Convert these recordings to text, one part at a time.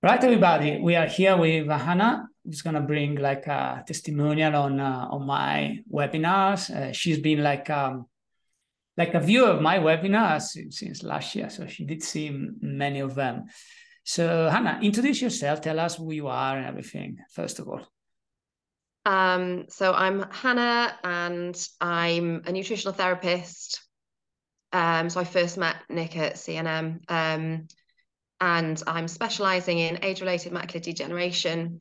Right, everybody, we are here with Hannah, who's gonna bring like a testimonial on uh, on my webinars. Uh, she's been like um, like a viewer of my webinars since, since last year, so she did see many of them. So Hannah, introduce yourself. Tell us who you are and everything. First of all. Um, so I'm Hannah, and I'm a nutritional therapist. Um, so I first met Nick at CNM. Um, and I'm specialising in age-related macular degeneration,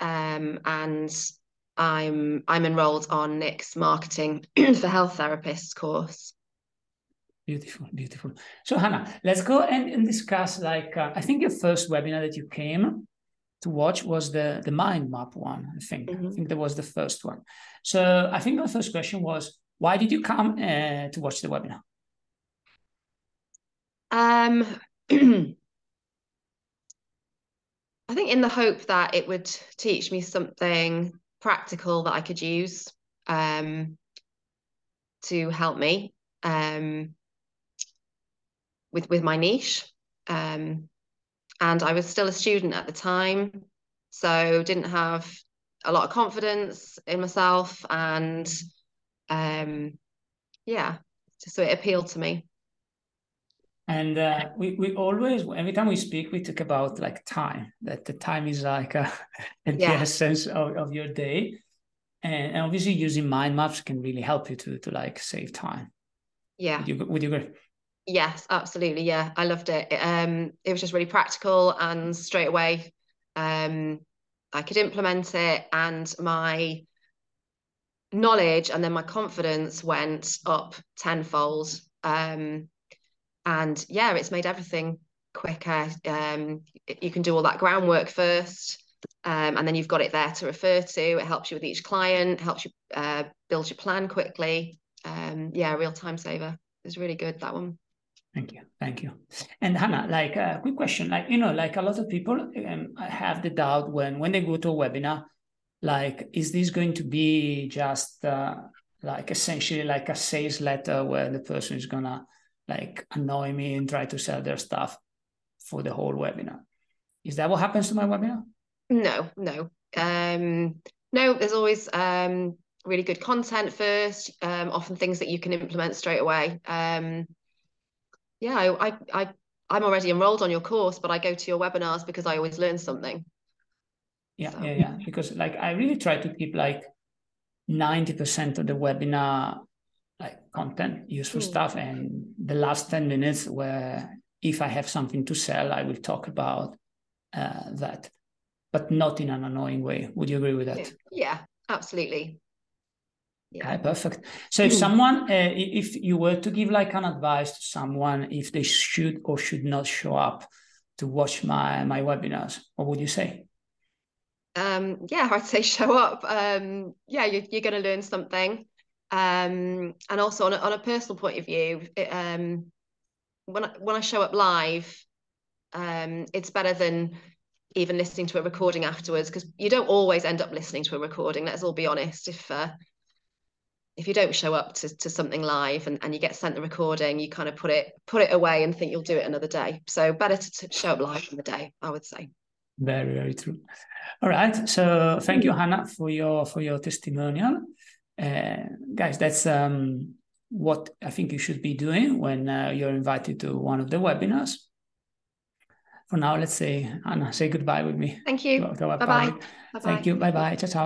um, and I'm I'm enrolled on Nick's marketing for health therapists course. Beautiful, beautiful. So Hannah, let's go and, and discuss. Like, uh, I think your first webinar that you came to watch was the the mind map one. I think mm-hmm. I think that was the first one. So I think my first question was, why did you come uh, to watch the webinar? Um. I think in the hope that it would teach me something practical that I could use um, to help me um, with with my niche. Um, and I was still a student at the time, so didn't have a lot of confidence in myself, and um, yeah, so it appealed to me. And uh, we, we always, every time we speak, we talk about like time, that the time is like a, a yeah. essence of, of your day. And, and, obviously using mind maps can really help you to, to like save time. Yeah. Would you, would you agree? Yes, absolutely. Yeah, I loved it. it. Um, it was just really practical and straight away, um, I could implement it and my knowledge and then my confidence went up tenfold. Um, and yeah it's made everything quicker. Um, you can do all that groundwork first um, and then you've got it there to refer to. It helps you with each client helps you uh, build your plan quickly. Um, yeah real time saver. Is really good that one. Thank you, thank you. And Hannah, like a uh, quick question, like you know, like a lot of people um, have the doubt when when they go to a webinar, like is this going to be just uh, like essentially like a sales letter where the person is gonna like annoy me and try to sell their stuff for the whole webinar. Is that what happens to my webinar? No, no. Um, no, there's always um, really good content first, um, often things that you can implement straight away. Um, yeah, I, I, I, I'm already enrolled on your course, but I go to your webinars because I always learn something. Yeah, so. yeah, yeah. Because like I really try to keep like 90% of the webinar like content, useful mm. stuff, and the last 10 minutes where if I have something to sell, I will talk about uh, that, but not in an annoying way. Would you agree with that? Yeah, absolutely. Yeah. Okay, perfect. So if hmm. someone, uh, if you were to give like an advice to someone, if they should or should not show up to watch my my webinars, what would you say? Um, yeah, I'd say show up. Um, yeah, you're, you're going to learn something. Um, and also on a, on a personal point of view, it, um, when I, when I show up live, um, it's better than even listening to a recording afterwards because you don't always end up listening to a recording. Let's all be honest. If uh, if you don't show up to, to something live and, and you get sent the recording, you kind of put it put it away and think you'll do it another day. So better to, show up live in the day, I would say. Very very true. All right. So thank you, Hannah, for your for your testimonial. Uh, guys, that's um, what I think you should be doing when uh, you're invited to one of the webinars. For now, let's say, Anna, say goodbye with me. Thank you. Bye bye. Thank you. Bye bye. Ciao, ciao.